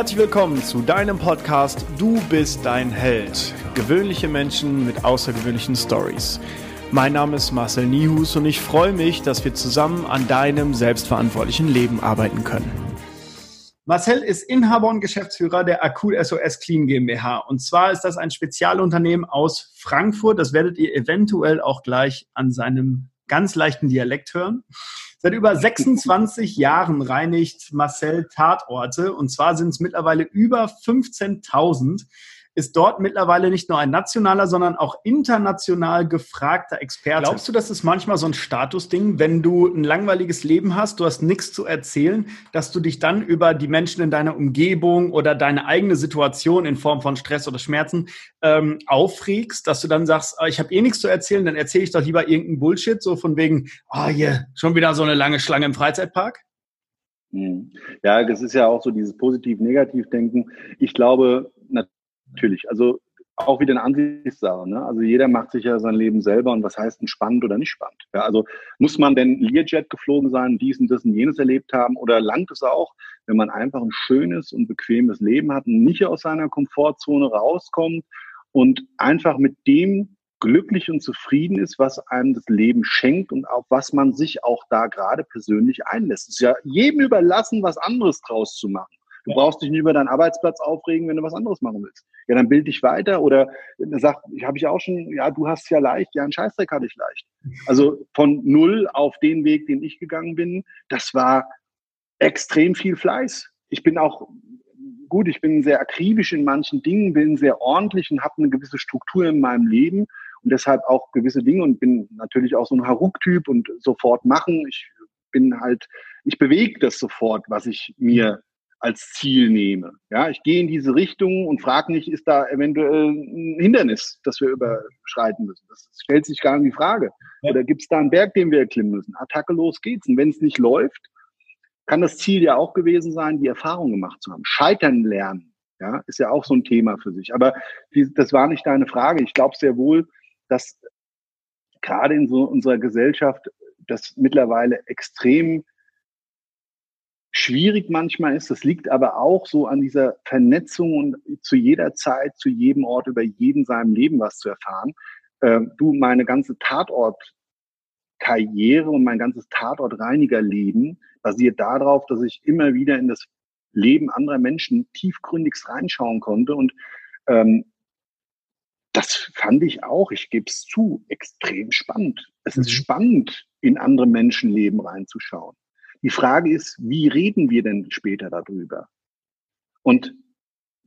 Herzlich willkommen zu deinem Podcast Du bist dein Held. Gewöhnliche Menschen mit außergewöhnlichen Stories. Mein Name ist Marcel Nihus und ich freue mich, dass wir zusammen an deinem selbstverantwortlichen Leben arbeiten können. Marcel ist Inhaber und Geschäftsführer der Akul SOS Clean GmbH. Und zwar ist das ein Spezialunternehmen aus Frankfurt. Das werdet ihr eventuell auch gleich an seinem ganz leichten Dialekt hören. Seit über 26 Jahren reinigt Marcel Tatorte. Und zwar sind es mittlerweile über 15.000 ist dort mittlerweile nicht nur ein nationaler, sondern auch international gefragter Experte. Glaubst du, das ist manchmal so ein Statusding, wenn du ein langweiliges Leben hast, du hast nichts zu erzählen, dass du dich dann über die Menschen in deiner Umgebung oder deine eigene Situation in Form von Stress oder Schmerzen ähm, aufregst, dass du dann sagst, ah, ich habe eh nichts zu erzählen, dann erzähle ich doch lieber irgendeinen Bullshit, so von wegen, ah, oh, hier, schon wieder so eine lange Schlange im Freizeitpark? Hm. Ja, das ist ja auch so dieses Positiv-Negativ-Denken. Ich glaube, natürlich. Also auch wieder eine Ansichtssache. Ne? Also jeder macht sich ja sein Leben selber und was heißt denn spannend oder nicht spannend? Ja, also muss man denn Learjet geflogen sein, dies und das und jenes erlebt haben oder langt es auch, wenn man einfach ein schönes und bequemes Leben hat und nicht aus seiner Komfortzone rauskommt und einfach mit dem glücklich und zufrieden ist, was einem das Leben schenkt und auf was man sich auch da gerade persönlich einlässt. Es ist ja jedem überlassen, was anderes draus zu machen. Du brauchst dich nicht über deinen Arbeitsplatz aufregen, wenn du was anderes machen willst. Ja, dann bild dich weiter oder sag, habe ich auch schon, ja, du hast es ja leicht, ja, ein Scheißdreck hatte ich leicht. Also von null auf den Weg, den ich gegangen bin, das war extrem viel Fleiß. Ich bin auch gut, ich bin sehr akribisch in manchen Dingen, bin sehr ordentlich und habe eine gewisse Struktur in meinem Leben und deshalb auch gewisse Dinge und bin natürlich auch so ein Haruk-Typ und sofort machen. Ich bin halt, ich bewege das sofort, was ich mir als Ziel nehme. Ja, ich gehe in diese Richtung und frage nicht, ist da eventuell ein Hindernis, das wir überschreiten müssen. Das stellt sich gar nicht die Frage. Ja. Oder gibt es da einen Berg, den wir erklimmen müssen? Attacke, los geht's. Und wenn es nicht läuft, kann das Ziel ja auch gewesen sein, die Erfahrung gemacht zu haben. Scheitern lernen, ja, ist ja auch so ein Thema für sich. Aber die, das war nicht deine Frage. Ich glaube sehr wohl, dass gerade in so unserer Gesellschaft das mittlerweile extrem schwierig manchmal ist. Das liegt aber auch so an dieser Vernetzung und zu jeder Zeit, zu jedem Ort, über jeden seinem Leben was zu erfahren. Ähm, du, meine ganze Tatortkarriere und mein ganzes Tatortreinigerleben basiert darauf, dass ich immer wieder in das Leben anderer Menschen tiefgründigst reinschauen konnte und ähm, das fand ich auch, ich gebe es zu, extrem spannend. Es ist mhm. spannend, in andere Menschenleben reinzuschauen. Die Frage ist, wie reden wir denn später darüber? Und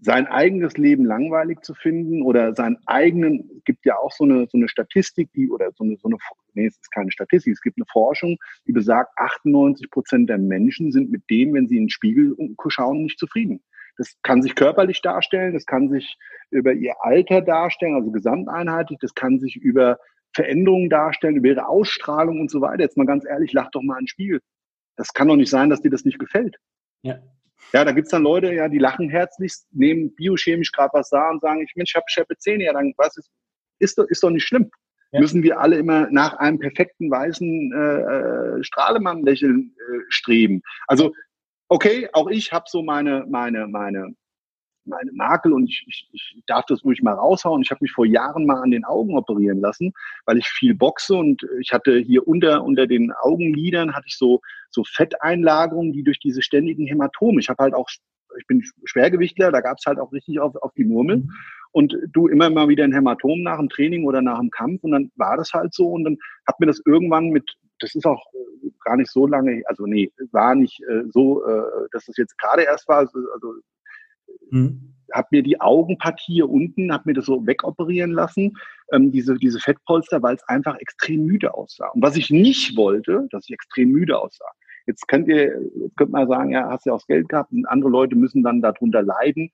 sein eigenes Leben langweilig zu finden oder seinen eigenen, es gibt ja auch so eine, so eine Statistik, die, oder so eine, so eine, nee, es ist keine Statistik, es gibt eine Forschung, die besagt, 98 Prozent der Menschen sind mit dem, wenn sie in den Spiegel schauen, nicht zufrieden. Das kann sich körperlich darstellen, das kann sich über ihr Alter darstellen, also gesamteinheitlich, das kann sich über Veränderungen darstellen, über ihre Ausstrahlung und so weiter. Jetzt mal ganz ehrlich, lach doch mal in den Spiegel. Das kann doch nicht sein, dass dir das nicht gefällt. Ja. Ja, da gibt's dann Leute, ja, die lachen herzlichst, nehmen biochemisch gerade was da und sagen, ich Mensch, ich habe scheppe Zähne, ja, dann was ist, ist doch, ist doch nicht schlimm. Ja. Müssen wir alle immer nach einem perfekten weißen äh, äh Strahlemann-Lächeln äh, streben. Also, okay, auch ich habe so meine, meine, meine meine Makel und ich, ich, ich darf das ruhig mal raushauen. Ich habe mich vor Jahren mal an den Augen operieren lassen, weil ich viel boxe und ich hatte hier unter unter den Augenlidern hatte ich so so Fetteinlagerungen, die durch diese ständigen Hämatome. Ich habe halt auch ich bin Schwergewichtler, da gab es halt auch richtig auf, auf die Murmel. Mhm. Und du immer mal wieder ein Hämatom nach dem Training oder nach dem Kampf und dann war das halt so und dann hat mir das irgendwann mit, das ist auch äh, gar nicht so lange, also nee, war nicht äh, so, äh, dass das jetzt gerade erst war, also Mhm. Habe mir die Augenpartie hier unten, habe mir das so wegoperieren lassen, ähm, diese, diese Fettpolster, weil es einfach extrem müde aussah. Und was ich nicht wollte, dass ich extrem müde aussah. Jetzt könnt ihr, jetzt könnt man sagen, ja, hast ja auch das Geld gehabt und andere Leute müssen dann darunter leiden.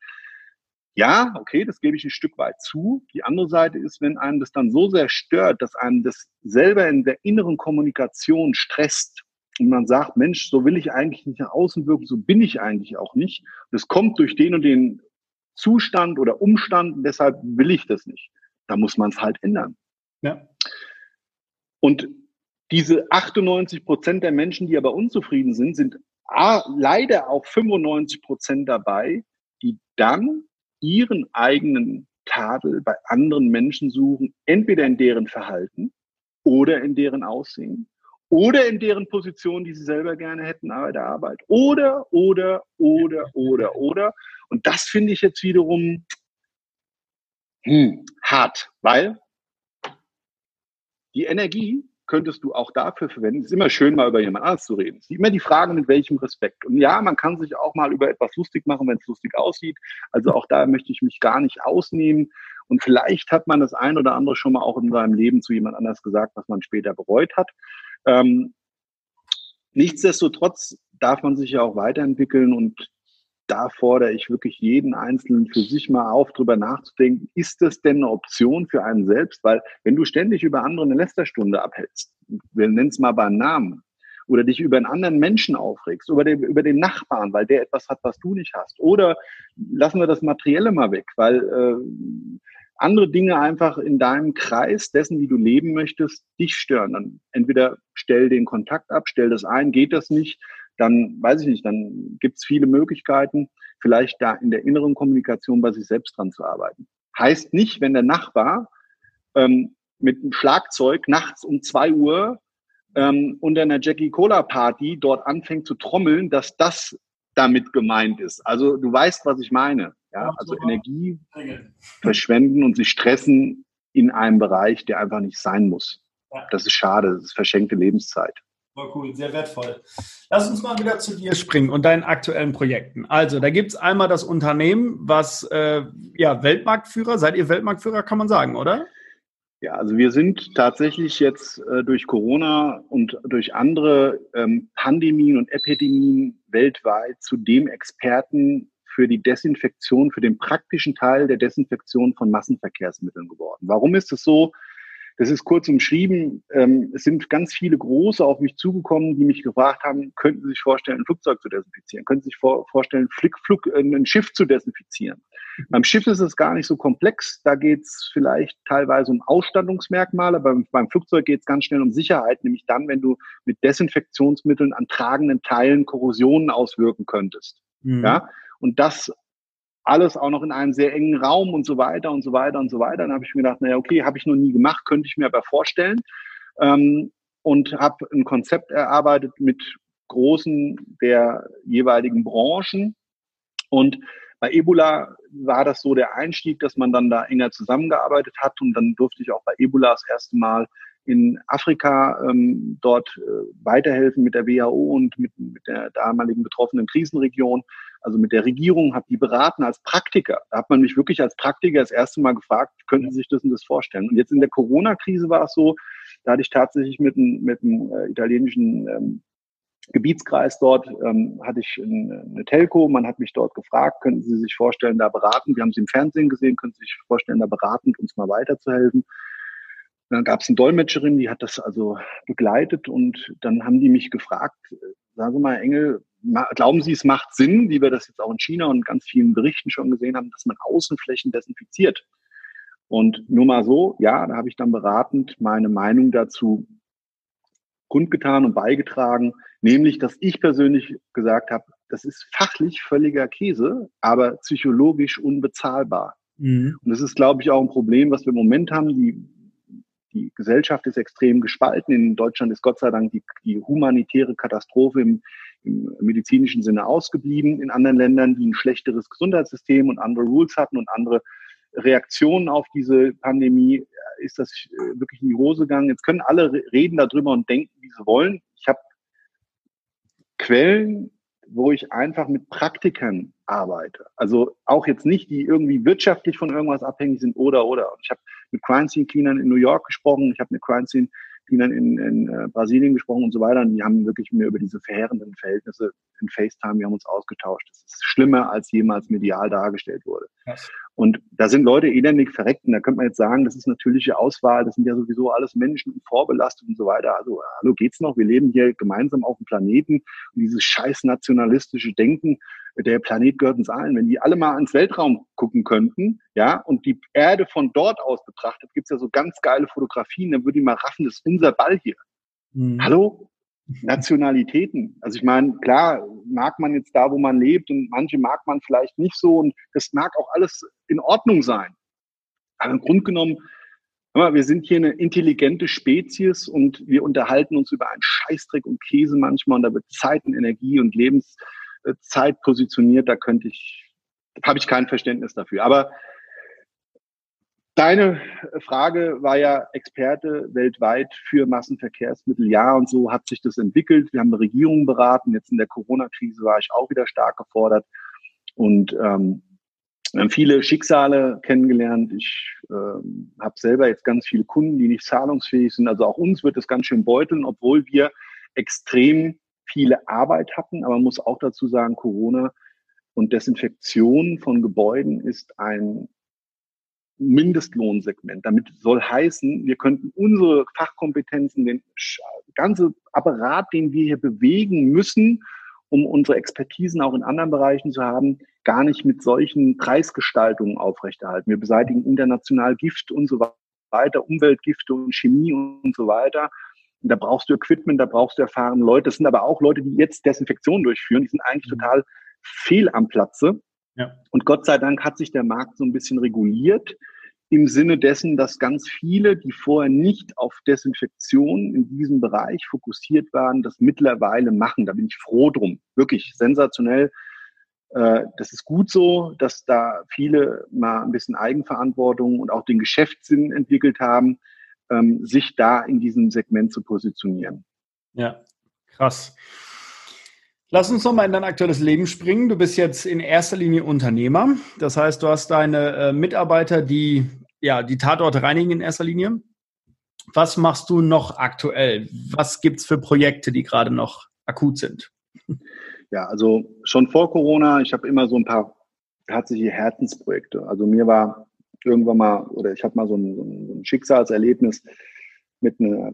Ja, okay, das gebe ich ein Stück weit zu. Die andere Seite ist, wenn einem das dann so sehr stört, dass einem das selber in der inneren Kommunikation stresst, und man sagt, Mensch, so will ich eigentlich nicht nach außen wirken, so bin ich eigentlich auch nicht. Das kommt durch den und den Zustand oder Umstand deshalb will ich das nicht. Da muss man es halt ändern. Ja. Und diese 98 Prozent der Menschen, die aber unzufrieden sind, sind A, leider auch 95 Prozent dabei, dann ihren eigenen Tadel bei anderen Menschen suchen, entweder in deren Verhalten oder in deren Aussehen oder in deren Position, die sie selber gerne hätten bei der Arbeit. Oder, oder, oder, oder, oder. Und das finde ich jetzt wiederum hm, hart, weil die Energie könntest du auch dafür verwenden. Es ist immer schön, mal über jemand anderes zu reden. Es ist immer die Frage, mit welchem Respekt. Und ja, man kann sich auch mal über etwas lustig machen, wenn es lustig aussieht. Also auch da möchte ich mich gar nicht ausnehmen. Und vielleicht hat man das ein oder andere schon mal auch in seinem Leben zu jemand anders gesagt, was man später bereut hat. Ähm, nichtsdestotrotz darf man sich ja auch weiterentwickeln und da fordere ich wirklich jeden Einzelnen für sich mal auf, drüber nachzudenken, ist das denn eine Option für einen selbst? Weil wenn du ständig über andere eine Lästerstunde abhältst, wir nennen es mal beim Namen, oder dich über einen anderen Menschen aufregst, über den, über den Nachbarn, weil der etwas hat, was du nicht hast. Oder lassen wir das Materielle mal weg, weil äh, andere Dinge einfach in deinem Kreis dessen, wie du leben möchtest, dich stören. Dann entweder stell den Kontakt ab, stell das ein, geht das nicht, dann weiß ich nicht, dann gibt es viele Möglichkeiten, vielleicht da in der inneren Kommunikation bei sich selbst dran zu arbeiten. Heißt nicht, wenn der Nachbar ähm, mit einem Schlagzeug nachts um zwei Uhr ähm, unter einer Jackie Cola Party dort anfängt zu trommeln, dass das damit gemeint ist. Also du weißt, was ich meine. Ja, also Energie verschwenden und sich stressen in einem Bereich, der einfach nicht sein muss. Das ist schade, das ist verschenkte Lebenszeit. Voll cool, sehr wertvoll. Lass uns mal wieder zu dir springen und deinen aktuellen Projekten. Also, da gibt es einmal das Unternehmen, was äh, ja Weltmarktführer, seid ihr Weltmarktführer, kann man sagen, oder? Ja, also wir sind tatsächlich jetzt äh, durch Corona und durch andere ähm, Pandemien und Epidemien weltweit zu dem Experten für die Desinfektion, für den praktischen Teil der Desinfektion von Massenverkehrsmitteln geworden. Warum ist es so? Das ist kurz umschrieben. Ähm, es sind ganz viele Große auf mich zugekommen, die mich gefragt haben, könnten Sie sich vorstellen, ein Flugzeug zu desinfizieren? Könnten Sie sich vor, vorstellen, Flick, Flug, äh, ein Schiff zu desinfizieren? Beim Schiff ist es gar nicht so komplex. Da geht es vielleicht teilweise um Ausstattungsmerkmale. Beim, beim Flugzeug geht es ganz schnell um Sicherheit, nämlich dann, wenn du mit Desinfektionsmitteln an tragenden Teilen Korrosionen auswirken könntest. Mhm. Ja, und das alles auch noch in einem sehr engen Raum und so weiter und so weiter und so weiter. Dann habe ich mir gedacht, naja, okay, habe ich noch nie gemacht, könnte ich mir aber vorstellen. Ähm, und habe ein Konzept erarbeitet mit großen der jeweiligen Branchen. Und bei Ebola war das so der Einstieg, dass man dann da enger zusammengearbeitet hat. Und dann durfte ich auch bei Ebola das erste Mal in Afrika ähm, dort äh, weiterhelfen mit der WHO und mit, mit der damaligen betroffenen Krisenregion also mit der Regierung, habe die beraten als Praktiker. Da hat man mich wirklich als Praktiker das erste Mal gefragt, könnten Sie sich das und das vorstellen? Und jetzt in der Corona-Krise war es so, da hatte ich tatsächlich mit, einem, mit einem äh, italienischen ähm, Gebietskreis dort, ähm, hatte ich eine Telco, man hat mich dort gefragt, könnten Sie sich vorstellen, da beraten, wir haben Sie im Fernsehen gesehen, können Sie sich vorstellen, da beratend uns mal weiterzuhelfen. Dann gab es eine Dolmetscherin, die hat das also begleitet und dann haben die mich gefragt, äh, sagen Sie mal, Engel, glauben Sie, es macht Sinn, wie wir das jetzt auch in China und ganz vielen Berichten schon gesehen haben, dass man Außenflächen desinfiziert? Und nur mal so, ja, da habe ich dann beratend meine Meinung dazu kundgetan und beigetragen, nämlich, dass ich persönlich gesagt habe, das ist fachlich völliger Käse, aber psychologisch unbezahlbar. Mhm. Und das ist, glaube ich, auch ein Problem, was wir im Moment haben. Die, die Gesellschaft ist extrem gespalten. In Deutschland ist Gott sei Dank die, die humanitäre Katastrophe im im medizinischen Sinne ausgeblieben. In anderen Ländern, die ein schlechteres Gesundheitssystem und andere Rules hatten und andere Reaktionen auf diese Pandemie, ist das äh, wirklich in die Hose gegangen. Jetzt können alle reden darüber und denken, wie sie wollen. Ich habe Quellen, wo ich einfach mit Praktikern arbeite. Also auch jetzt nicht, die irgendwie wirtschaftlich von irgendwas abhängig sind oder oder. Ich habe mit Crime Scene Cleanern in New York gesprochen, ich habe mit Crime Scene Spielern in, in äh, Brasilien gesprochen und so weiter. Und die haben wirklich mir über diese verheerenden Verhältnisse in FaceTime, wir haben uns ausgetauscht. Das ist schlimmer, als jemals medial dargestellt wurde. Yes. Und da sind Leute elendig verreckt. Und da könnte man jetzt sagen, das ist natürliche Auswahl. Das sind ja sowieso alles Menschen und vorbelastet und so weiter. Also, hallo, geht's noch? Wir leben hier gemeinsam auf dem Planeten. Und dieses scheiß nationalistische Denken, der Planet gehört uns allen. Wenn die alle mal ins Weltraum gucken könnten, ja, und die Erde von dort aus betrachtet, gibt's ja so ganz geile Fotografien, dann würde ich mal raffen, das ist unser Ball hier. Mhm. Hallo? Nationalitäten. Also ich meine, klar, mag man jetzt da, wo man lebt und manche mag man vielleicht nicht so und das mag auch alles in Ordnung sein. Aber im Grunde genommen, wir sind hier eine intelligente Spezies und wir unterhalten uns über einen Scheißdreck und Käse manchmal und da wird Zeit und Energie und Lebenszeit positioniert. Da könnte ich, habe ich kein Verständnis dafür. Aber Deine Frage war ja Experte weltweit für Massenverkehrsmittel. Ja, und so hat sich das entwickelt. Wir haben eine Regierung beraten. Jetzt in der Corona-Krise war ich auch wieder stark gefordert. Und ähm, wir haben viele Schicksale kennengelernt. Ich ähm, habe selber jetzt ganz viele Kunden, die nicht zahlungsfähig sind. Also auch uns wird es ganz schön beuteln, obwohl wir extrem viele Arbeit hatten. Aber man muss auch dazu sagen, Corona und Desinfektion von Gebäuden ist ein Mindestlohnsegment. Damit soll heißen, wir könnten unsere Fachkompetenzen, den ganze Apparat, den wir hier bewegen müssen, um unsere Expertisen auch in anderen Bereichen zu haben, gar nicht mit solchen Preisgestaltungen aufrechterhalten. Wir beseitigen international Gift und so weiter, Umweltgifte und Chemie und so weiter. Da brauchst du Equipment, da brauchst du erfahrene Leute. Das sind aber auch Leute, die jetzt Desinfektion durchführen. Die sind eigentlich mhm. total fehl am Platze. Ja. Und Gott sei Dank hat sich der Markt so ein bisschen reguliert im Sinne dessen, dass ganz viele, die vorher nicht auf Desinfektion in diesem Bereich fokussiert waren, das mittlerweile machen. Da bin ich froh drum. Wirklich sensationell. Äh, das ist gut so, dass da viele mal ein bisschen Eigenverantwortung und auch den Geschäftssinn entwickelt haben, ähm, sich da in diesem Segment zu positionieren. Ja, krass. Lass uns nochmal in dein aktuelles Leben springen. Du bist jetzt in erster Linie Unternehmer. Das heißt, du hast deine äh, Mitarbeiter, die ja die Tatorte reinigen in erster Linie. Was machst du noch aktuell? Was gibt es für Projekte, die gerade noch akut sind? Ja, also schon vor Corona, ich habe immer so ein paar tatsächliche Herzensprojekte. Also mir war irgendwann mal, oder ich habe mal so ein, so ein Schicksalserlebnis mit einer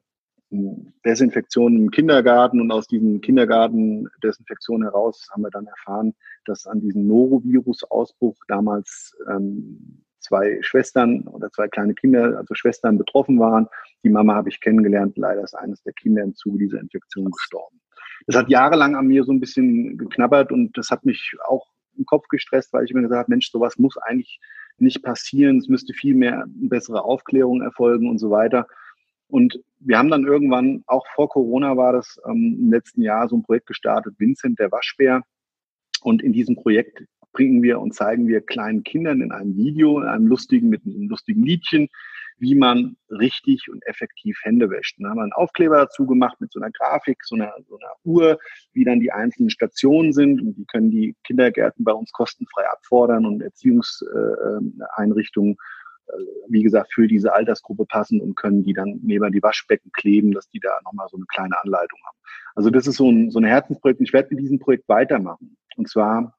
Desinfektion im Kindergarten und aus diesem Kindergarten-Desinfektion heraus haben wir dann erfahren, dass an diesem Norovirus-Ausbruch damals ähm, zwei Schwestern oder zwei kleine Kinder, also Schwestern betroffen waren. Die Mama habe ich kennengelernt. Leider ist eines der Kinder im Zuge dieser Infektion gestorben. Das hat jahrelang an mir so ein bisschen geknabbert und das hat mich auch im Kopf gestresst, weil ich mir gesagt habe, Mensch, sowas muss eigentlich nicht passieren. Es müsste viel mehr bessere Aufklärung erfolgen und so weiter. Und wir haben dann irgendwann, auch vor Corona war das ähm, im letzten Jahr, so ein Projekt gestartet, Vincent, der Waschbär. Und in diesem Projekt bringen wir und zeigen wir kleinen Kindern in einem Video, in einem lustigen, mit einem lustigen Liedchen, wie man richtig und effektiv Hände wäscht. Dann haben wir einen Aufkleber dazu gemacht mit so einer Grafik, so einer, so einer Uhr, wie dann die einzelnen Stationen sind und die können die Kindergärten bei uns kostenfrei abfordern und Erziehungseinrichtungen äh, wie gesagt, für diese Altersgruppe passen und können die dann neben die Waschbecken kleben, dass die da nochmal so eine kleine Anleitung haben. Also das ist so ein, so ein Herzensprojekt. Ich werde mit diesem Projekt weitermachen. Und zwar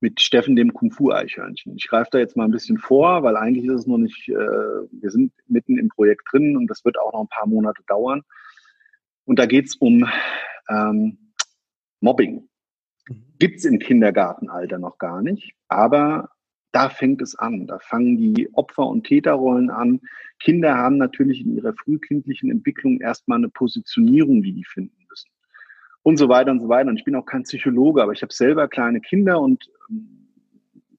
mit Steffen dem Kung Fu Eichhörnchen. Ich greife da jetzt mal ein bisschen vor, weil eigentlich ist es noch nicht, äh, wir sind mitten im Projekt drin und das wird auch noch ein paar Monate dauern. Und da geht es um ähm, Mobbing. Mhm. Gibt es im Kindergartenalter noch gar nicht, aber da fängt es an. Da fangen die Opfer- und Täterrollen an. Kinder haben natürlich in ihrer frühkindlichen Entwicklung erstmal eine Positionierung, die die finden müssen. Und so weiter und so weiter. Und ich bin auch kein Psychologe, aber ich habe selber kleine Kinder und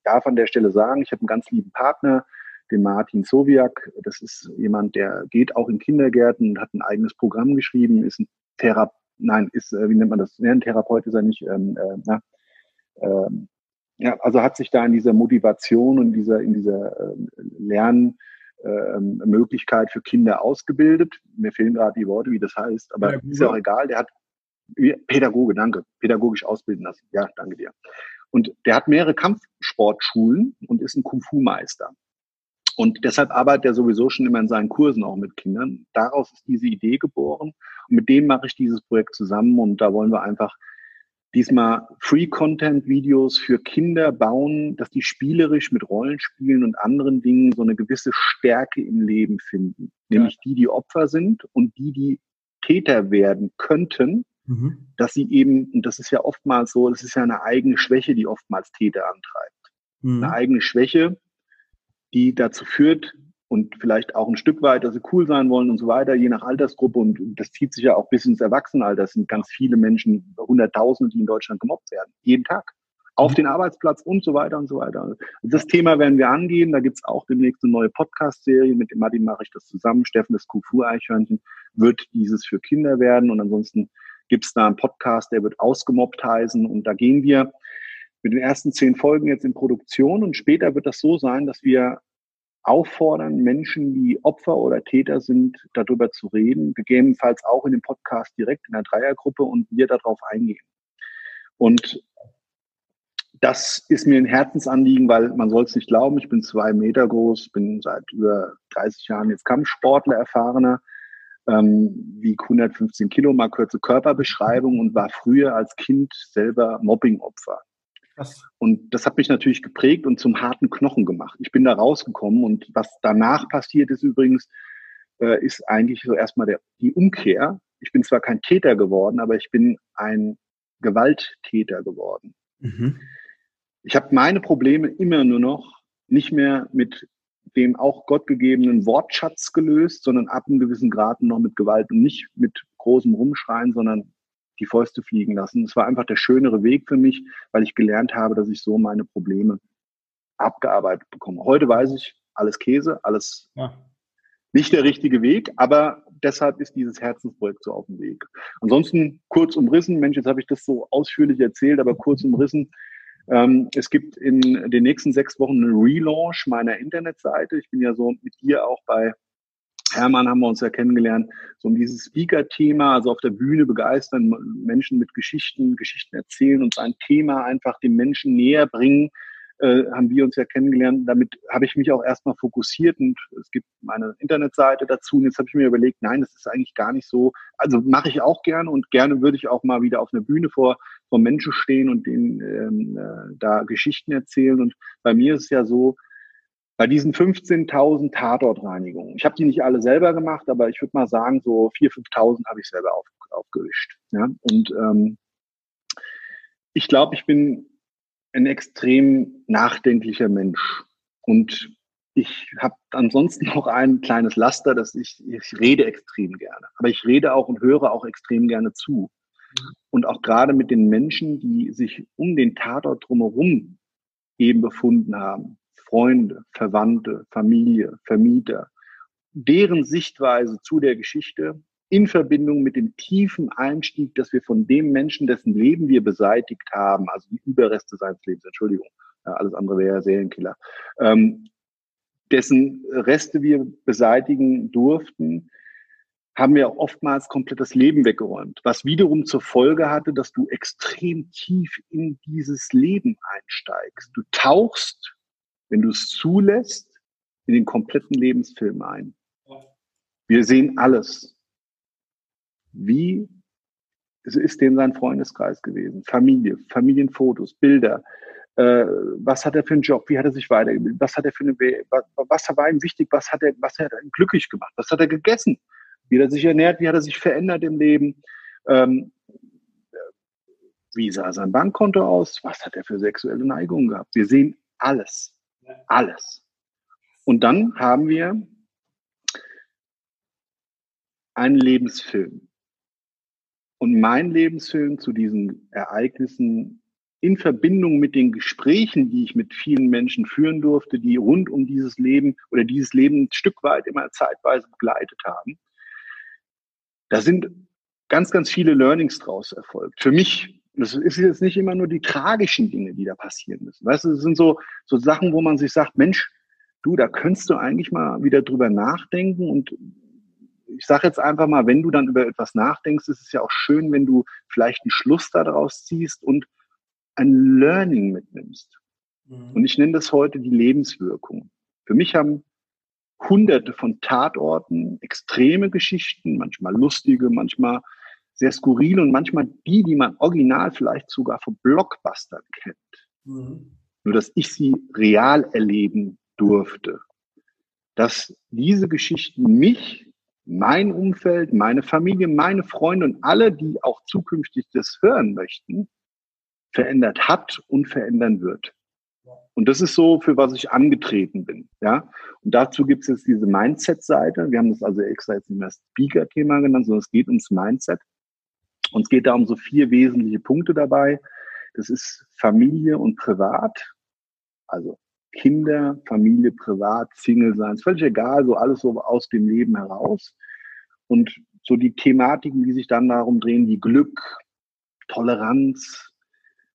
darf an der Stelle sagen, ich habe einen ganz lieben Partner, den Martin Sowiak. Das ist jemand, der geht auch in Kindergärten und hat ein eigenes Programm geschrieben, ist ein Therapeut, nein, ist, äh, wie nennt man das? ein Therapeut ist er nicht, ähm, äh, na, ähm, ja, also hat sich da in dieser Motivation und dieser, in dieser äh, Lernmöglichkeit äh, für Kinder ausgebildet. Mir fehlen gerade die Worte, wie das heißt, aber ja, ist ja auch egal. Der hat Pädagoge, danke, pädagogisch ausbilden lassen. Ja, danke dir. Und der hat mehrere Kampfsportschulen und ist ein Kung-Fu-Meister. Und deshalb arbeitet er sowieso schon immer in seinen Kursen auch mit Kindern. Daraus ist diese Idee geboren. Und mit dem mache ich dieses Projekt zusammen. Und da wollen wir einfach diesmal Free-Content-Videos für Kinder bauen, dass die spielerisch mit Rollenspielen und anderen Dingen so eine gewisse Stärke im Leben finden. Nämlich ja. die, die Opfer sind und die, die Täter werden könnten, mhm. dass sie eben, und das ist ja oftmals so, das ist ja eine eigene Schwäche, die oftmals Täter antreibt. Mhm. Eine eigene Schwäche, die dazu führt, und vielleicht auch ein Stück weit, dass sie cool sein wollen und so weiter, je nach Altersgruppe. Und das zieht sich ja auch bis ins Erwachsenenalter. Es sind ganz viele Menschen, Hunderttausende, die in Deutschland gemobbt werden. Jeden Tag. Auf mhm. den Arbeitsplatz und so weiter und so weiter. Also das Thema werden wir angehen. Da gibt's auch demnächst eine neue Podcast-Serie. Mit dem Martin mache ich das zusammen. Steffen, das Kufu-Eichhörnchen, wird dieses für Kinder werden. Und ansonsten gibt's da einen Podcast, der wird ausgemobbt heißen. Und da gehen wir mit den ersten zehn Folgen jetzt in Produktion. Und später wird das so sein, dass wir auffordern, Menschen, die Opfer oder Täter sind, darüber zu reden, gegebenenfalls auch in dem Podcast direkt in der Dreiergruppe und wir darauf eingehen. Und das ist mir ein Herzensanliegen, weil man soll es nicht glauben, ich bin zwei Meter groß, bin seit über 30 Jahren jetzt Kampfsportler, erfahrener, ähm, wiege 115 Kilo, mal kurze Körperbeschreibung und war früher als Kind selber Mobbingopfer. Und das hat mich natürlich geprägt und zum harten Knochen gemacht. Ich bin da rausgekommen und was danach passiert ist übrigens, äh, ist eigentlich so erstmal der, die Umkehr. Ich bin zwar kein Täter geworden, aber ich bin ein Gewalttäter geworden. Mhm. Ich habe meine Probleme immer nur noch nicht mehr mit dem auch Gott gegebenen Wortschatz gelöst, sondern ab einem gewissen Grad noch mit Gewalt und nicht mit großem Rumschreien, sondern die Fäuste fliegen lassen. Es war einfach der schönere Weg für mich, weil ich gelernt habe, dass ich so meine Probleme abgearbeitet bekomme. Heute weiß ich, alles Käse, alles ja. nicht der richtige Weg, aber deshalb ist dieses Herzensprojekt so auf dem Weg. Ansonsten kurz umrissen, Mensch, jetzt habe ich das so ausführlich erzählt, aber kurz umrissen. Ähm, es gibt in den nächsten sechs Wochen einen Relaunch meiner Internetseite. Ich bin ja so mit dir auch bei Hermann haben wir uns ja kennengelernt, so um dieses Speaker-Thema, also auf der Bühne begeistern, Menschen mit Geschichten, Geschichten erzählen und sein Thema einfach den Menschen näher bringen, äh, haben wir uns ja kennengelernt. Damit habe ich mich auch erstmal fokussiert und es gibt meine Internetseite dazu. Und jetzt habe ich mir überlegt, nein, das ist eigentlich gar nicht so. Also mache ich auch gerne und gerne würde ich auch mal wieder auf einer Bühne vor, vor Menschen stehen und denen ähm, äh, da Geschichten erzählen. Und bei mir ist es ja so, bei diesen 15.000 Tatortreinigungen, ich habe die nicht alle selber gemacht, aber ich würde mal sagen, so 4.000, 5.000 habe ich selber auf, aufgewischt. Ja? Und ähm, ich glaube, ich bin ein extrem nachdenklicher Mensch. Und ich habe ansonsten noch ein kleines Laster, dass ich, ich rede extrem gerne. Aber ich rede auch und höre auch extrem gerne zu. Und auch gerade mit den Menschen, die sich um den Tatort drumherum eben befunden haben, Freunde, Verwandte, Familie, Vermieter, deren Sichtweise zu der Geschichte in Verbindung mit dem tiefen Einstieg, dass wir von dem Menschen, dessen Leben wir beseitigt haben, also die Überreste seines Lebens, Entschuldigung, alles andere wäre Serienkiller, ähm, dessen Reste wir beseitigen durften, haben wir auch oftmals komplett das Leben weggeräumt, was wiederum zur Folge hatte, dass du extrem tief in dieses Leben einsteigst. Du tauchst wenn du es zulässt, in den kompletten Lebensfilm ein. Wir sehen alles. Wie ist denn sein Freundeskreis gewesen? Familie, Familienfotos, Bilder. Äh, was hat er für einen Job? Wie hat er sich weitergebildet? Was hat er für eine, was, was war ihm wichtig? Was hat er, was hat er glücklich gemacht? Was hat er gegessen? Wie hat er sich ernährt? Wie hat er sich verändert im Leben? Ähm, wie sah sein Bankkonto aus? Was hat er für sexuelle Neigungen gehabt? Wir sehen alles. Alles. Und dann haben wir einen Lebensfilm. Und mein Lebensfilm zu diesen Ereignissen in Verbindung mit den Gesprächen, die ich mit vielen Menschen führen durfte, die rund um dieses Leben oder dieses Leben ein Stück weit immer zeitweise begleitet haben, da sind ganz, ganz viele Learnings draus erfolgt. Für mich das ist jetzt nicht immer nur die tragischen Dinge, die da passieren müssen. Weißt du, es sind so, so Sachen, wo man sich sagt, Mensch, du, da könntest du eigentlich mal wieder drüber nachdenken und ich sage jetzt einfach mal, wenn du dann über etwas nachdenkst, ist es ja auch schön, wenn du vielleicht einen Schluss daraus ziehst und ein Learning mitnimmst. Mhm. Und ich nenne das heute die Lebenswirkung. Für mich haben hunderte von Tatorten extreme Geschichten, manchmal lustige, manchmal sehr skurril und manchmal die, die man original vielleicht sogar von Blockbustern kennt. Mhm. Nur dass ich sie real erleben durfte. Dass diese Geschichten mich, mein Umfeld, meine Familie, meine Freunde und alle, die auch zukünftig das hören möchten, verändert hat und verändern wird. Und das ist so, für was ich angetreten bin. Ja? Und dazu gibt es jetzt diese Mindset-Seite. Wir haben das also extra jetzt nicht mehr Speaker-Thema genannt, sondern es geht ums Mindset. Und es geht da um so vier wesentliche Punkte dabei. Das ist Familie und Privat. Also Kinder, Familie, Privat, Single sein, ist völlig egal, so alles so aus dem Leben heraus. Und so die Thematiken, die sich dann darum drehen, wie Glück, Toleranz,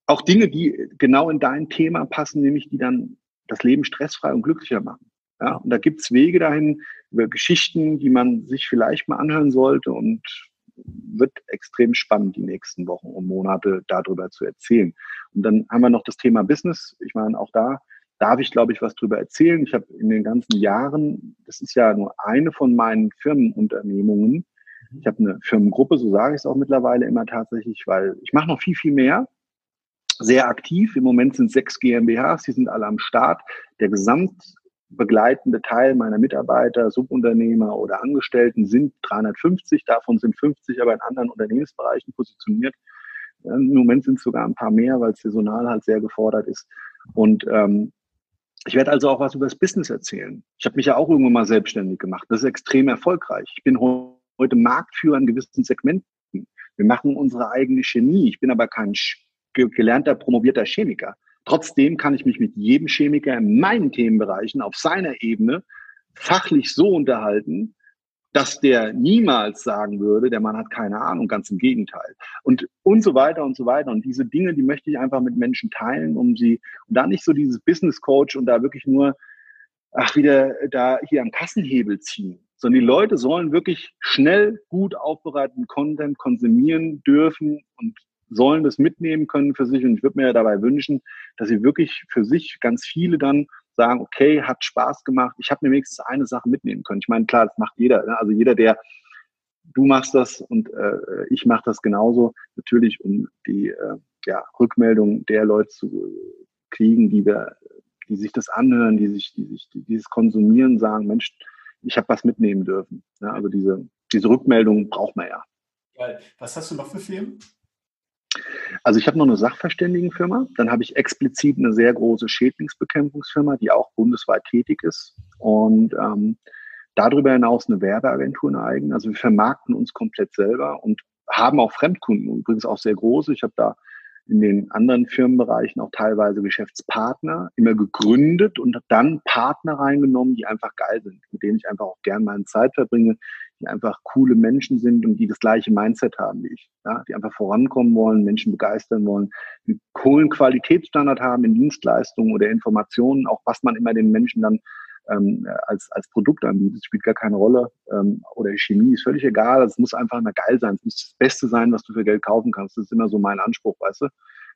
auch Dinge, die genau in dein Thema passen, nämlich die dann das Leben stressfrei und glücklicher machen. Ja, und da gibt's Wege dahin, über Geschichten, die man sich vielleicht mal anhören sollte und wird extrem spannend, die nächsten Wochen und Monate darüber zu erzählen. Und dann haben wir noch das Thema Business. Ich meine, auch da darf ich, glaube ich, was drüber erzählen. Ich habe in den ganzen Jahren, das ist ja nur eine von meinen Firmenunternehmungen, ich habe eine Firmengruppe, so sage ich es auch mittlerweile immer tatsächlich, weil ich mache noch viel, viel mehr. Sehr aktiv. Im Moment sind sechs GmbHs, die sind alle am Start. Der gesamtbegleitende Teil meiner Mitarbeiter, Subunternehmer oder Angestellten sind 350. Davon sind 50 aber in anderen Unternehmensbereichen positioniert. Im Moment sind es sogar ein paar mehr, weil es saisonal halt sehr gefordert ist. Und ähm, ich werde also auch was über das Business erzählen. Ich habe mich ja auch irgendwann mal selbstständig gemacht. Das ist extrem erfolgreich. Ich bin heute Marktführer in gewissen Segmenten. Wir machen unsere eigene Chemie. Ich bin aber kein gelernter, promovierter Chemiker. Trotzdem kann ich mich mit jedem Chemiker in meinen Themenbereichen auf seiner Ebene fachlich so unterhalten, dass der niemals sagen würde, der Mann hat keine Ahnung, ganz im Gegenteil. Und, und so weiter und so weiter. Und diese Dinge, die möchte ich einfach mit Menschen teilen, um sie, und da nicht so dieses Business Coach und da wirklich nur, ach, wieder da hier am Kassenhebel ziehen, sondern die Leute sollen wirklich schnell gut aufbereiteten Content konsumieren dürfen und sollen das mitnehmen können für sich. Und ich würde mir ja dabei wünschen, dass sie wirklich für sich ganz viele dann sagen, okay, hat Spaß gemacht, ich habe mir wenigstens eine Sache mitnehmen können. Ich meine, klar, das macht jeder. Ne? Also jeder, der du machst das und äh, ich mache das genauso, natürlich, um die äh, ja, Rückmeldung der Leute zu kriegen, die wir, die sich das anhören, die sich, die sich die dieses konsumieren, sagen, Mensch, ich habe was mitnehmen dürfen. Ja, also diese, diese Rückmeldung braucht man ja. Geil. Was hast du noch für Firmen? Also ich habe noch eine Sachverständigenfirma, dann habe ich explizit eine sehr große Schädlingsbekämpfungsfirma, die auch bundesweit tätig ist und ähm, darüber hinaus eine Werbeagentur eine eigene. Also wir vermarkten uns komplett selber und haben auch Fremdkunden, übrigens auch sehr große. Ich habe da in den anderen Firmenbereichen auch teilweise Geschäftspartner, immer gegründet und dann Partner reingenommen, die einfach geil sind, mit denen ich einfach auch gern meine Zeit verbringe, die einfach coole Menschen sind und die das gleiche Mindset haben wie ich, ja, die einfach vorankommen wollen, Menschen begeistern wollen, einen coolen Qualitätsstandard haben in Dienstleistungen oder Informationen, auch was man immer den Menschen dann ähm, als, als Produkt anbietet, spielt gar keine Rolle. Ähm, oder Chemie ist völlig egal. Es muss einfach immer geil sein. Es muss das Beste sein, was du für Geld kaufen kannst. Das ist immer so mein Anspruch, weißt du.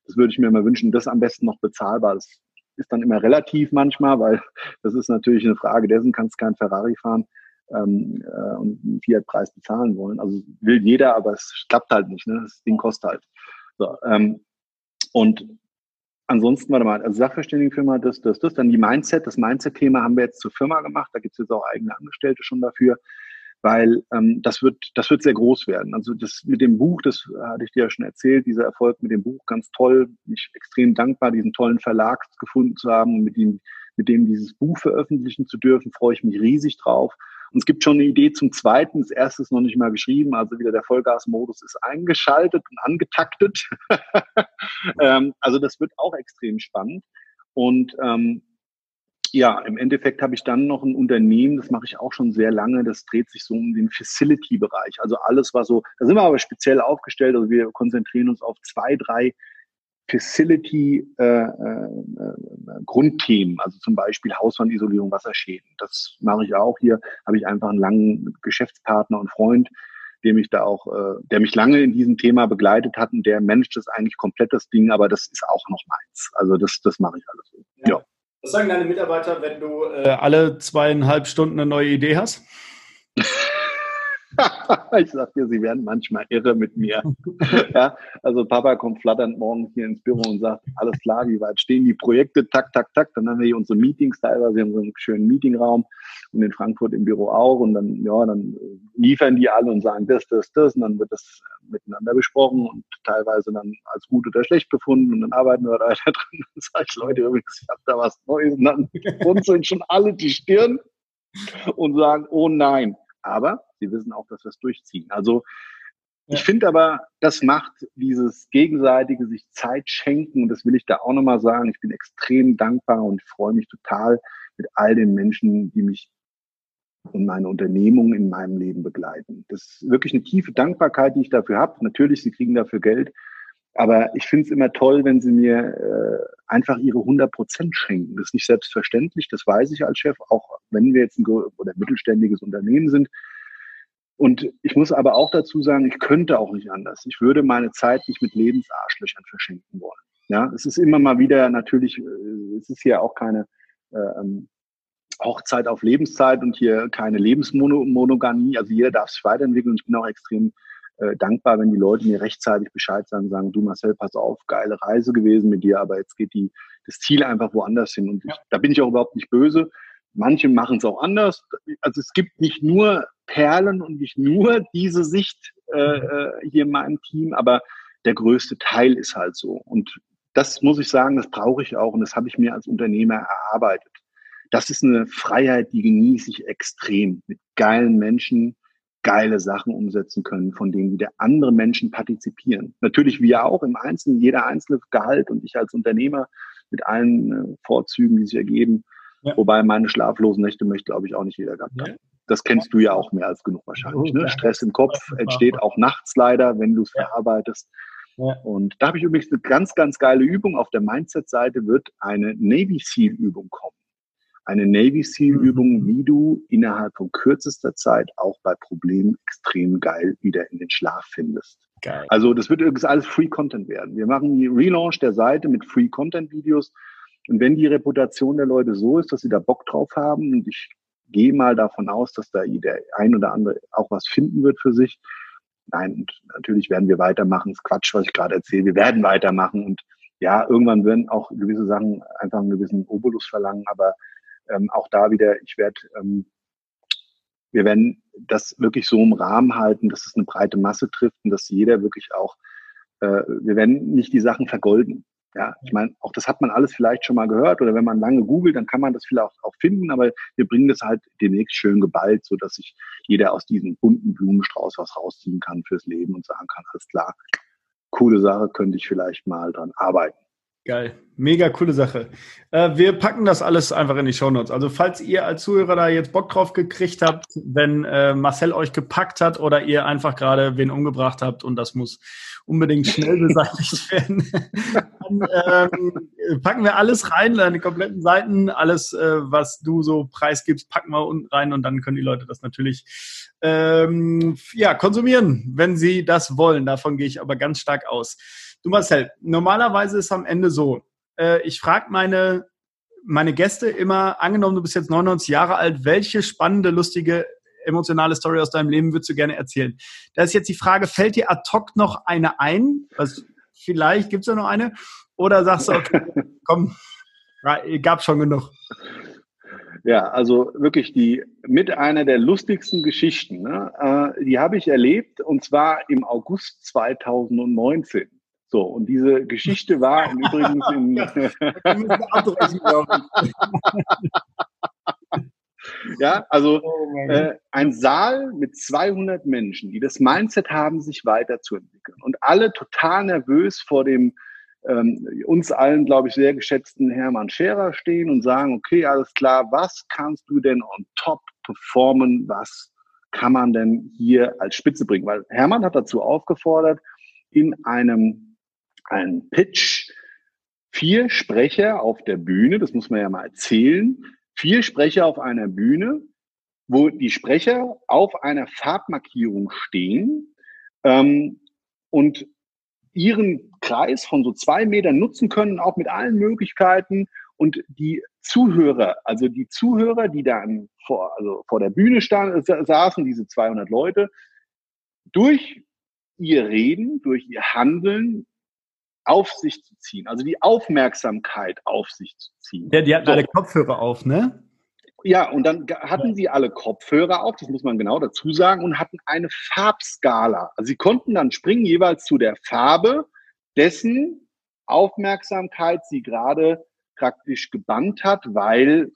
Das würde ich mir immer wünschen. Das am besten noch bezahlbar. Das ist dann immer relativ manchmal, weil das ist natürlich eine Frage dessen, kannst kein Ferrari fahren ähm, äh, und einen Fiat-Preis bezahlen wollen. Also will jeder, aber es klappt halt nicht. Ne? Das Ding kostet halt. So, ähm, und ansonsten, warte mal, also Sachverständigenfirma, das, das, das, dann die Mindset, das Mindset-Thema haben wir jetzt zur Firma gemacht, da gibt es jetzt auch eigene Angestellte schon dafür, weil ähm, das wird, das wird sehr groß werden. Also das mit dem Buch, das hatte ich dir ja schon erzählt, dieser Erfolg mit dem Buch, ganz toll, ich extrem dankbar, diesen tollen Verlag gefunden zu haben und mit ihm, mit dem dieses Buch veröffentlichen zu dürfen, freue ich mich riesig drauf. Und es gibt schon eine Idee zum zweiten. Das erste ist noch nicht mal geschrieben. Also wieder der Vollgasmodus ist eingeschaltet und angetaktet. ähm, also das wird auch extrem spannend. Und ähm, ja, im Endeffekt habe ich dann noch ein Unternehmen, das mache ich auch schon sehr lange, das dreht sich so um den Facility-Bereich. Also alles war so, da sind wir aber speziell aufgestellt, also wir konzentrieren uns auf zwei, drei Facility-Grundthemen, äh, äh, also zum Beispiel Hauswandisolierung, Wasserschäden. Das mache ich auch hier. Habe ich einfach einen langen Geschäftspartner und Freund, dem ich da auch, äh, der mich lange in diesem Thema begleitet hat und der managt das eigentlich komplett das Ding, aber das ist auch noch meins. Also das, das mache ich alles so. Ja. ja. Was sagen deine Mitarbeiter, wenn du äh, alle zweieinhalb Stunden eine neue Idee hast? ich sag dir, sie werden manchmal irre mit mir. ja, also Papa kommt flatternd morgens hier ins Büro und sagt, alles klar, wie weit stehen die Projekte, tak, tak, tak. Dann haben wir hier unsere Meetings teilweise, wir haben so einen schönen Meetingraum und in Frankfurt im Büro auch. Und dann, ja, dann liefern die alle und sagen das, das, das. Und dann wird das miteinander besprochen und teilweise dann als gut oder schlecht befunden. Und dann arbeiten wir da drin. Dann sage ich, Leute, übrigens, ich habe da was Neues. Und dann runzeln schon alle die Stirn und sagen, oh nein. Aber sie wissen auch, dass wir es durchziehen. Also ich finde aber, das macht dieses gegenseitige sich Zeit schenken, und das will ich da auch nochmal sagen, ich bin extrem dankbar und freue mich total mit all den Menschen, die mich und meine Unternehmung in meinem Leben begleiten. Das ist wirklich eine tiefe Dankbarkeit, die ich dafür habe. Natürlich, sie kriegen dafür Geld, aber ich finde es immer toll, wenn sie mir äh, einfach ihre 100 Prozent schenken. Das ist nicht selbstverständlich, das weiß ich als Chef, auch wenn wir jetzt ein oder mittelständiges Unternehmen sind. Und ich muss aber auch dazu sagen, ich könnte auch nicht anders. Ich würde meine Zeit nicht mit Lebensarschlöchern verschenken wollen. Ja, es ist immer mal wieder natürlich, äh, es ist ja auch keine äh, ähm, Hochzeit auf Lebenszeit und hier keine Lebensmonogamie. Also jeder darf sich weiterentwickeln. Ich bin auch extrem äh, dankbar, wenn die Leute mir rechtzeitig Bescheid sagen, sagen, du Marcel, pass auf, geile Reise gewesen mit dir, aber jetzt geht die, das Ziel einfach woanders hin. Und ich, da bin ich auch überhaupt nicht böse. Manche machen es auch anders. Also es gibt nicht nur Perlen und nicht nur diese Sicht äh, äh, hier in meinem Team, aber der größte Teil ist halt so. Und das muss ich sagen, das brauche ich auch und das habe ich mir als Unternehmer erarbeitet. Das ist eine Freiheit, die genieße ich extrem. Mit geilen Menschen geile Sachen umsetzen können, von denen wieder andere Menschen partizipieren. Natürlich wir auch im Einzelnen, jeder einzelne Gehalt und ich als Unternehmer mit allen äh, Vorzügen, die sich ergeben. Ja. Wobei meine schlaflosen Nächte möchte, glaube ich, auch nicht jeder gehabt haben. Ja. Das kennst du ja auch mehr als genug wahrscheinlich. Ne? Stress im Kopf entsteht auch nachts leider, wenn du es verarbeitest. Ja. Und da habe ich übrigens eine ganz, ganz geile Übung. Auf der Mindset-Seite wird eine Navy SEAL-Übung kommen. Eine Navy SEAL-Übung, mhm. wie du innerhalb von kürzester Zeit auch bei Problemen extrem geil wieder in den Schlaf findest. Geil. Also das wird übrigens alles Free Content werden. Wir machen die Relaunch der Seite mit Free Content Videos. Und wenn die Reputation der Leute so ist, dass sie da Bock drauf haben, und ich gehe mal davon aus, dass da der ein oder andere auch was finden wird für sich. Nein, und natürlich werden wir weitermachen. Das ist Quatsch, was ich gerade erzähle. Wir werden weitermachen und ja, irgendwann werden auch gewisse Sachen einfach einen gewissen Obolus verlangen, aber ähm, auch da wieder, ich werde, ähm, wir werden das wirklich so im Rahmen halten, dass es eine breite Masse trifft und dass jeder wirklich auch, äh, wir werden nicht die Sachen vergolden. Ja, ich meine, auch das hat man alles vielleicht schon mal gehört oder wenn man lange googelt, dann kann man das vielleicht auch, finden, aber wir bringen das halt demnächst schön geballt, so dass sich jeder aus diesem bunten Blumenstrauß was rausziehen kann fürs Leben und sagen kann, alles klar, coole Sache, könnte ich vielleicht mal dran arbeiten. Geil. Mega coole Sache. Äh, wir packen das alles einfach in die Show Notes. Also falls ihr als Zuhörer da jetzt Bock drauf gekriegt habt, wenn äh, Marcel euch gepackt hat oder ihr einfach gerade wen umgebracht habt und das muss unbedingt schnell beseitigt werden, dann ähm, packen wir alles rein, deine kompletten Seiten, alles, äh, was du so preisgibst, packen wir unten rein und dann können die Leute das natürlich ähm, ja, konsumieren, wenn sie das wollen. Davon gehe ich aber ganz stark aus. Du Marcel, normalerweise ist am Ende so, äh, ich frage meine, meine Gäste immer, angenommen, du bist jetzt 99 Jahre alt, welche spannende, lustige, emotionale Story aus deinem Leben würdest du gerne erzählen? Da ist jetzt die Frage, fällt dir ad hoc noch eine ein? Was, vielleicht gibt es ja noch eine? Oder sagst du, okay, komm, gab schon genug? Ja, also wirklich die mit einer der lustigsten Geschichten. Ne? Äh, die habe ich erlebt und zwar im August 2019. So, und diese Geschichte war übrigens in. ja, also oh äh, ein Saal mit 200 Menschen, die das Mindset haben, sich weiterzuentwickeln. Und alle total nervös vor dem ähm, uns allen, glaube ich, sehr geschätzten Hermann Scherer stehen und sagen, okay, alles klar, was kannst du denn on top performen? Was kann man denn hier als Spitze bringen? Weil Hermann hat dazu aufgefordert, in einem ein Pitch, vier Sprecher auf der Bühne, das muss man ja mal erzählen, vier Sprecher auf einer Bühne, wo die Sprecher auf einer Farbmarkierung stehen ähm, und ihren Kreis von so zwei Metern nutzen können, auch mit allen Möglichkeiten. Und die Zuhörer, also die Zuhörer, die da vor, also vor der Bühne stand, saßen, diese 200 Leute, durch ihr Reden, durch ihr Handeln auf sich zu ziehen, also die Aufmerksamkeit auf sich zu ziehen. Ja, die hatten so. alle Kopfhörer auf, ne? Ja, und dann hatten sie alle Kopfhörer auf, das muss man genau dazu sagen, und hatten eine Farbskala. Also sie konnten dann springen jeweils zu der Farbe dessen Aufmerksamkeit sie gerade praktisch gebannt hat, weil,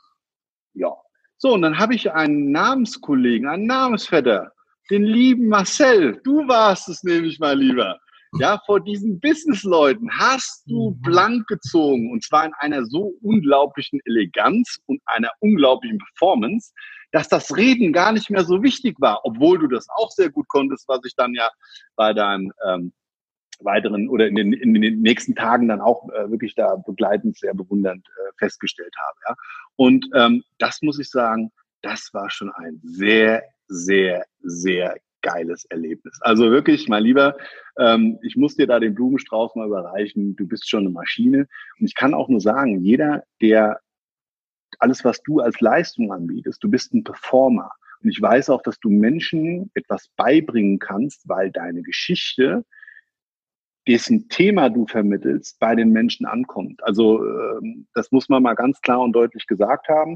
ja. So, und dann habe ich einen Namenskollegen, einen Namensvetter, den lieben Marcel. Du warst es nämlich mal lieber. Ja, vor diesen Businessleuten hast du mhm. blank gezogen und zwar in einer so unglaublichen Eleganz und einer unglaublichen Performance, dass das Reden gar nicht mehr so wichtig war, obwohl du das auch sehr gut konntest, was ich dann ja bei deinem ähm, weiteren oder in den, in den nächsten Tagen dann auch äh, wirklich da begleitend sehr bewundernd äh, festgestellt habe. Ja. Und ähm, das muss ich sagen, das war schon ein sehr, sehr, sehr geiles Erlebnis. Also wirklich, mein Lieber, ähm, ich muss dir da den Blumenstrauß mal überreichen. Du bist schon eine Maschine. Und ich kann auch nur sagen, jeder, der alles, was du als Leistung anbietest, du bist ein Performer. Und ich weiß auch, dass du Menschen etwas beibringen kannst, weil deine Geschichte dessen Thema du vermittelst, bei den Menschen ankommt. Also ähm, das muss man mal ganz klar und deutlich gesagt haben.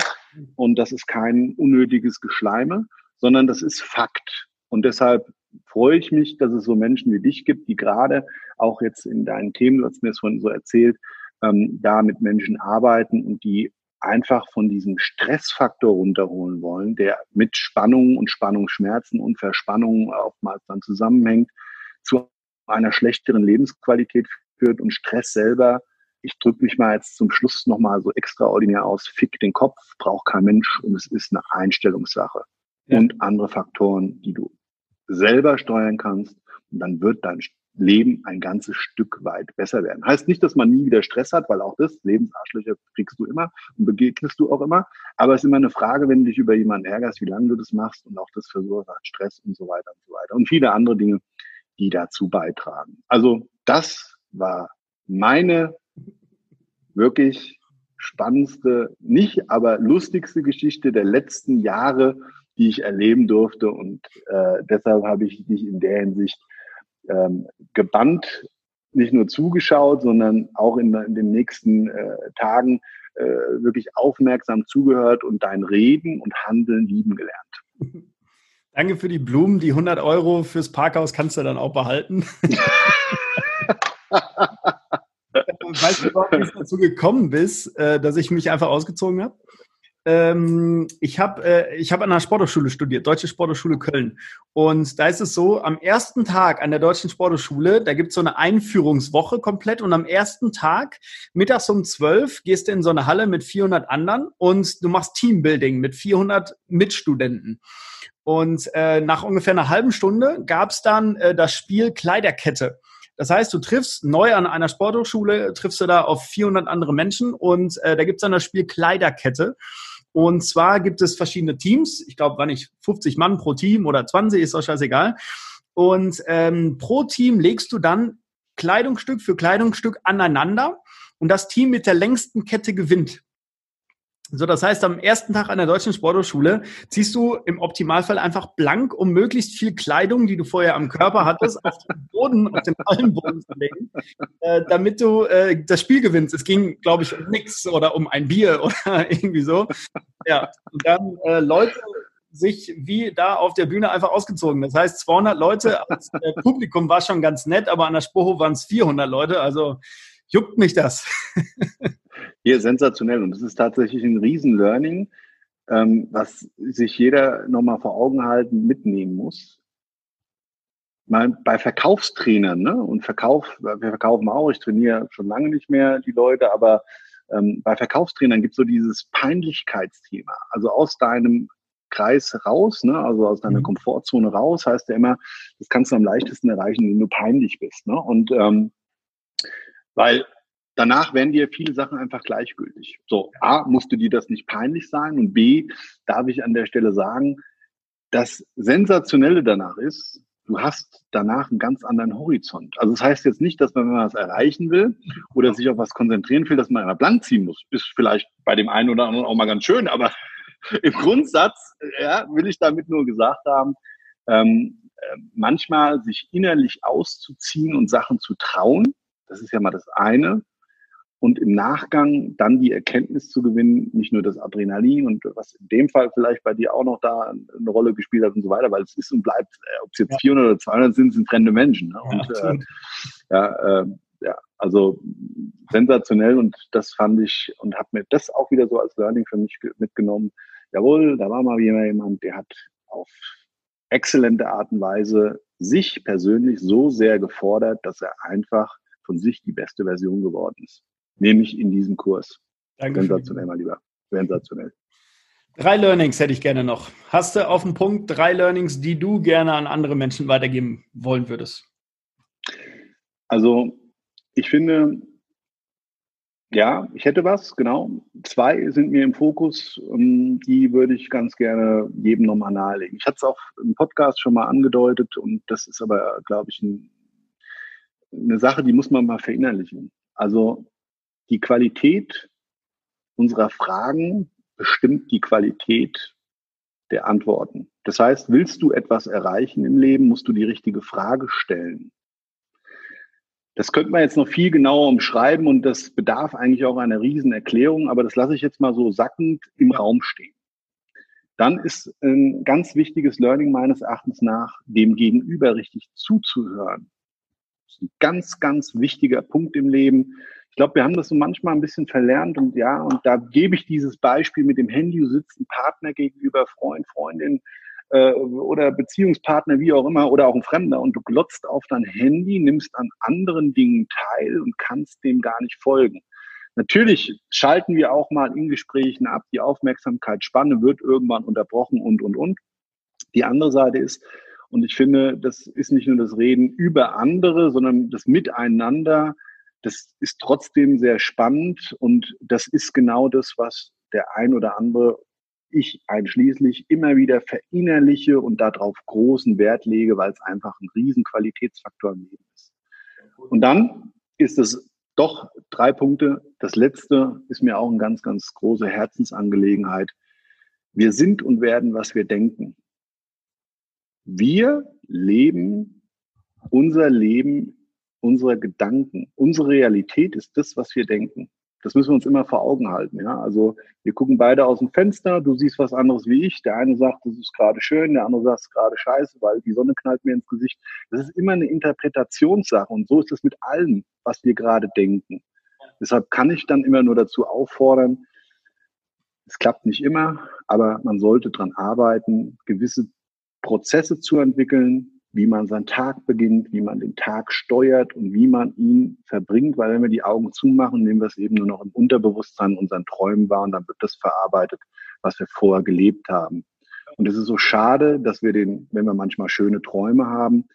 Und das ist kein unnötiges Geschleime, sondern das ist Fakt. Und deshalb freue ich mich, dass es so Menschen wie dich gibt, die gerade auch jetzt in deinen Themen, du hast mir das vorhin so erzählt, ähm, da mit Menschen arbeiten und die einfach von diesem Stressfaktor runterholen wollen, der mit Spannungen und Spannungsschmerzen und Verspannungen oftmals dann zusammenhängt, zu einer schlechteren Lebensqualität führt und Stress selber, ich drücke mich mal jetzt zum Schluss nochmal so extraordinär aus, fick den Kopf, braucht kein Mensch und es ist eine Einstellungssache. Ja. Und andere Faktoren, die du selber steuern kannst und dann wird dein Leben ein ganzes Stück weit besser werden. Heißt nicht, dass man nie wieder Stress hat, weil auch das, Lebensarschlöcher kriegst du immer und begegnest du auch immer. Aber es ist immer eine Frage, wenn du dich über jemanden ärgerst, wie lange du das machst und auch das verursacht Stress und so weiter und so weiter. Und viele andere Dinge, die dazu beitragen. Also das war meine wirklich spannendste, nicht aber lustigste Geschichte der letzten Jahre, die ich erleben durfte. Und äh, deshalb habe ich dich in der Hinsicht ähm, gebannt, nicht nur zugeschaut, sondern auch in, in den nächsten äh, Tagen äh, wirklich aufmerksam zugehört und dein Reden und Handeln lieben gelernt. Danke für die Blumen. Die 100 Euro fürs Parkhaus kannst du dann auch behalten. weißt du wie es dazu gekommen bist, äh, dass ich mich einfach ausgezogen habe? Ähm, ich habe äh, ich hab an einer Sporthochschule studiert, Deutsche Sporthochschule Köln. Und da ist es so, am ersten Tag an der Deutschen Sporthochschule, da gibt es so eine Einführungswoche komplett. Und am ersten Tag, mittags um 12, gehst du in so eine Halle mit 400 anderen und du machst Teambuilding mit 400 Mitstudenten. Und äh, nach ungefähr einer halben Stunde gab es dann äh, das Spiel Kleiderkette. Das heißt, du triffst neu an einer Sporthochschule, triffst du da auf 400 andere Menschen und äh, da gibt es dann das Spiel Kleiderkette. Und zwar gibt es verschiedene Teams. Ich glaube, war nicht 50 Mann pro Team oder 20, ist doch scheißegal. Und ähm, pro Team legst du dann Kleidungsstück für Kleidungsstück aneinander und das Team mit der längsten Kette gewinnt. So, das heißt, am ersten Tag an der deutschen Sporthochschule ziehst du im Optimalfall einfach blank, um möglichst viel Kleidung, die du vorher am Körper hattest, auf den Boden, auf den Hallenboden zu legen, äh, damit du äh, das Spiel gewinnst. Es ging, glaube ich, um nichts oder um ein Bier oder irgendwie so. Ja, und dann äh, Leute sich wie da auf der Bühne einfach ausgezogen. Das heißt, 200 Leute als äh, Publikum war schon ganz nett, aber an der Spurhof waren es 400 Leute. Also juckt mich das. Hier sensationell. Und das ist tatsächlich ein Riesen-Learning, ähm, was sich jeder nochmal vor Augen halten, mitnehmen muss. Mal bei Verkaufstrainern, ne? Und Verkauf, wir verkaufen auch, ich trainiere schon lange nicht mehr die Leute, aber ähm, bei Verkaufstrainern gibt es so dieses Peinlichkeitsthema. Also aus deinem Kreis raus, ne? also aus deiner mhm. Komfortzone raus, heißt ja immer, das kannst du am leichtesten erreichen, wenn du peinlich bist. Ne? Und ähm, weil danach werden dir viele Sachen einfach gleichgültig. So, A, musste dir das nicht peinlich sein und B, darf ich an der Stelle sagen, das Sensationelle danach ist, du hast danach einen ganz anderen Horizont. Also das heißt jetzt nicht, dass man, wenn man was erreichen will oder sich auf was konzentrieren will, dass man einer blank ziehen muss. Ist vielleicht bei dem einen oder anderen auch mal ganz schön, aber im Grundsatz ja, will ich damit nur gesagt haben, ähm, äh, manchmal sich innerlich auszuziehen und Sachen zu trauen, das ist ja mal das eine und im Nachgang dann die Erkenntnis zu gewinnen, nicht nur das Adrenalin und was in dem Fall vielleicht bei dir auch noch da eine Rolle gespielt hat und so weiter, weil es ist und bleibt, äh, ob es jetzt ja. 400 oder 200 sind, sind fremde Menschen. Ne? Und, ja, äh, ja, äh, ja, also sensationell und das fand ich und habe mir das auch wieder so als Learning für mich mitgenommen. Jawohl, da war mal jemand, der hat auf exzellente Art und Weise sich persönlich so sehr gefordert, dass er einfach von sich die beste Version geworden ist nämlich in diesem Kurs. Dankeschön. Sensationell, mein Lieber. Sensationell. Drei Learnings hätte ich gerne noch. Hast du auf dem Punkt drei Learnings, die du gerne an andere Menschen weitergeben wollen würdest? Also, ich finde, ja, ich hätte was, genau. Zwei sind mir im Fokus, ähm, die würde ich ganz gerne jedem nochmal nahelegen. Ich hatte es auch im Podcast schon mal angedeutet und das ist aber, glaube ich, ein, eine Sache, die muss man mal verinnerlichen. Also die Qualität unserer Fragen bestimmt die Qualität der Antworten. Das heißt, willst du etwas erreichen im Leben, musst du die richtige Frage stellen. Das könnte man jetzt noch viel genauer umschreiben und das bedarf eigentlich auch einer riesen Erklärung, aber das lasse ich jetzt mal so sackend im Raum stehen. Dann ist ein ganz wichtiges Learning meines Erachtens nach, dem Gegenüber richtig zuzuhören. Das ist ein ganz, ganz wichtiger Punkt im Leben. Ich glaube, wir haben das so manchmal ein bisschen verlernt und ja, und da gebe ich dieses Beispiel mit dem Handy, du sitzt ein Partner gegenüber, Freund, Freundin äh, oder Beziehungspartner, wie auch immer, oder auch ein Fremder und du glotzt auf dein Handy, nimmst an anderen Dingen teil und kannst dem gar nicht folgen. Natürlich schalten wir auch mal in Gesprächen ab, die Aufmerksamkeitsspanne wird irgendwann unterbrochen und, und, und. Die andere Seite ist, und ich finde, das ist nicht nur das Reden über andere, sondern das Miteinander, das ist trotzdem sehr spannend und das ist genau das, was der ein oder andere, ich einschließlich, immer wieder verinnerliche und darauf großen Wert lege, weil es einfach ein riesen Qualitätsfaktor im Leben ist. Und dann ist es doch drei Punkte. Das letzte ist mir auch eine ganz, ganz große Herzensangelegenheit. Wir sind und werden, was wir denken. Wir leben unser Leben unserer Gedanken. Unsere Realität ist das, was wir denken. Das müssen wir uns immer vor Augen halten. Ja? Also wir gucken beide aus dem Fenster, du siehst was anderes wie ich. Der eine sagt, das ist gerade schön, der andere sagt, es ist gerade scheiße, weil die Sonne knallt mir ins Gesicht. Das ist immer eine Interpretationssache und so ist es mit allem, was wir gerade denken. Deshalb kann ich dann immer nur dazu auffordern, es klappt nicht immer, aber man sollte daran arbeiten, gewisse Prozesse zu entwickeln, wie man seinen Tag beginnt, wie man den Tag steuert und wie man ihn verbringt, weil wenn wir die Augen zumachen, nehmen wir es eben nur noch im Unterbewusstsein unseren Träumen wahr und dann wird das verarbeitet, was wir vorher gelebt haben. Und es ist so schade, dass wir den, wenn wir manchmal schöne Träume haben,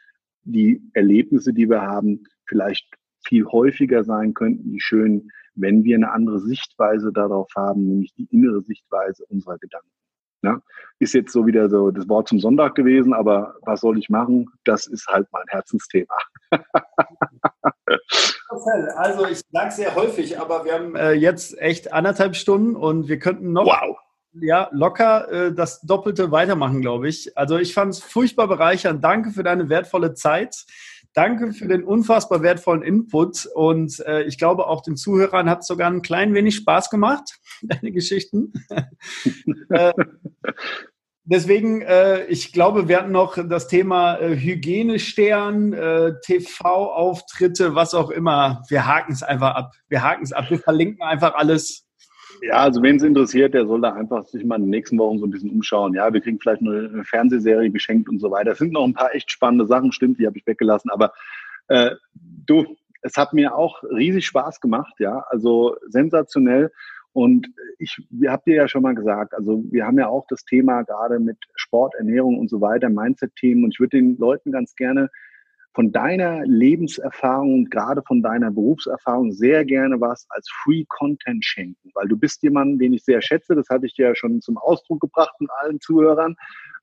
die Erlebnisse, die wir haben, vielleicht viel häufiger sein könnten, die schönen, wenn wir eine andere Sichtweise darauf haben, nämlich die innere Sichtweise unserer Gedanken. Ja, ist jetzt so wieder so das Wort zum Sonntag gewesen, aber was soll ich machen? Das ist halt mein Herzensthema. also ich sage sehr häufig, aber wir haben äh, jetzt echt anderthalb Stunden und wir könnten noch wow. ja, locker äh, das Doppelte weitermachen, glaube ich. Also ich fand es furchtbar bereichernd. Danke für deine wertvolle Zeit. Danke für den unfassbar wertvollen Input und äh, ich glaube auch den Zuhörern hat es sogar ein klein wenig Spaß gemacht, deine Geschichten. äh, deswegen, äh, ich glaube, wir hatten noch das Thema äh, Hygienestern, äh, TV-Auftritte, was auch immer. Wir haken es einfach ab. Wir haken es ab. Wir verlinken einfach alles ja, also wen es interessiert, der soll da einfach sich mal in den nächsten Wochen so ein bisschen umschauen. Ja, wir kriegen vielleicht eine Fernsehserie geschenkt und so weiter. Es sind noch ein paar echt spannende Sachen, stimmt, die habe ich weggelassen. Aber äh, du, es hat mir auch riesig Spaß gemacht, ja, also sensationell. Und ich habe dir ja schon mal gesagt, also wir haben ja auch das Thema gerade mit Sport, Ernährung und so weiter, Mindset-Themen. Und ich würde den Leuten ganz gerne von deiner Lebenserfahrung und gerade von deiner Berufserfahrung sehr gerne was als Free Content schenken, weil du bist jemand, den ich sehr schätze. Das hatte ich ja schon zum Ausdruck gebracht mit allen Zuhörern.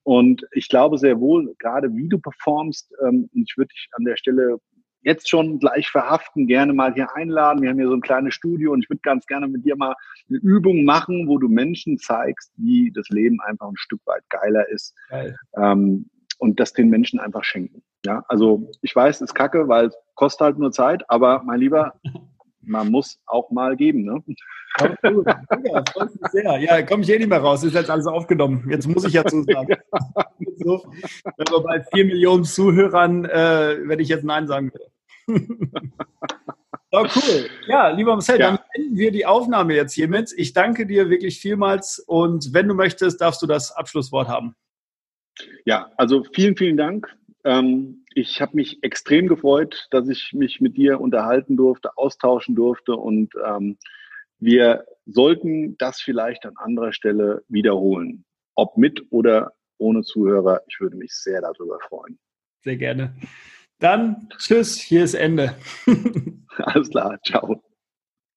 Und ich glaube sehr wohl, gerade wie du performst, ähm, ich würde dich an der Stelle jetzt schon gleich verhaften, gerne mal hier einladen. Wir haben hier so ein kleines Studio und ich würde ganz gerne mit dir mal eine Übung machen, wo du Menschen zeigst, wie das Leben einfach ein Stück weit geiler ist. Ähm, und das den Menschen einfach schenken. Ja, also ich weiß, es ist kacke, weil es kostet halt nur Zeit, aber mein Lieber, man muss auch mal geben, ne? Ja, sehr. Ja, komme ich eh nicht mehr raus. Ist jetzt alles aufgenommen. Jetzt muss ich ja zusagen. so, wenn wir bei vier Millionen Zuhörern, äh, wenn ich jetzt Nein sagen will. Oh, cool. Ja, lieber Marcel, ja. dann enden wir die Aufnahme jetzt hiermit. Ich danke dir wirklich vielmals und wenn du möchtest, darfst du das Abschlusswort haben. Ja, also vielen, vielen Dank. Ähm, ich habe mich extrem gefreut, dass ich mich mit dir unterhalten durfte, austauschen durfte und ähm, wir sollten das vielleicht an anderer Stelle wiederholen. Ob mit oder ohne Zuhörer. Ich würde mich sehr darüber freuen. Sehr gerne. Dann tschüss, hier ist Ende. Alles klar, ciao.